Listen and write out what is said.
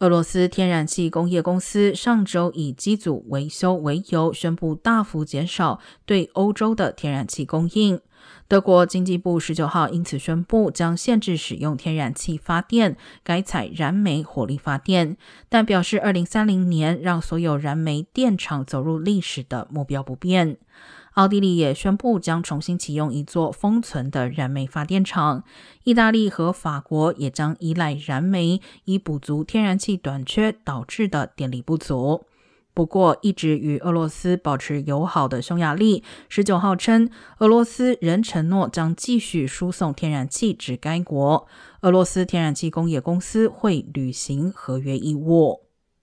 俄罗斯天然气工业公司上周以机组维修为由，宣布大幅减少对欧洲的天然气供应。德国经济部十九号因此宣布，将限制使用天然气发电，改采燃煤火力发电，但表示二零三零年让所有燃煤电厂走入历史的目标不变。奥地利也宣布将重新启用一座封存的燃煤发电厂，意大利和法国也将依赖燃煤以补足天然气短缺导致的电力不足。不过，一直与俄罗斯保持友好的匈牙利十九号称，俄罗斯仍承诺将继续输送天然气至该国，俄罗斯天然气工业公司会履行合约义务。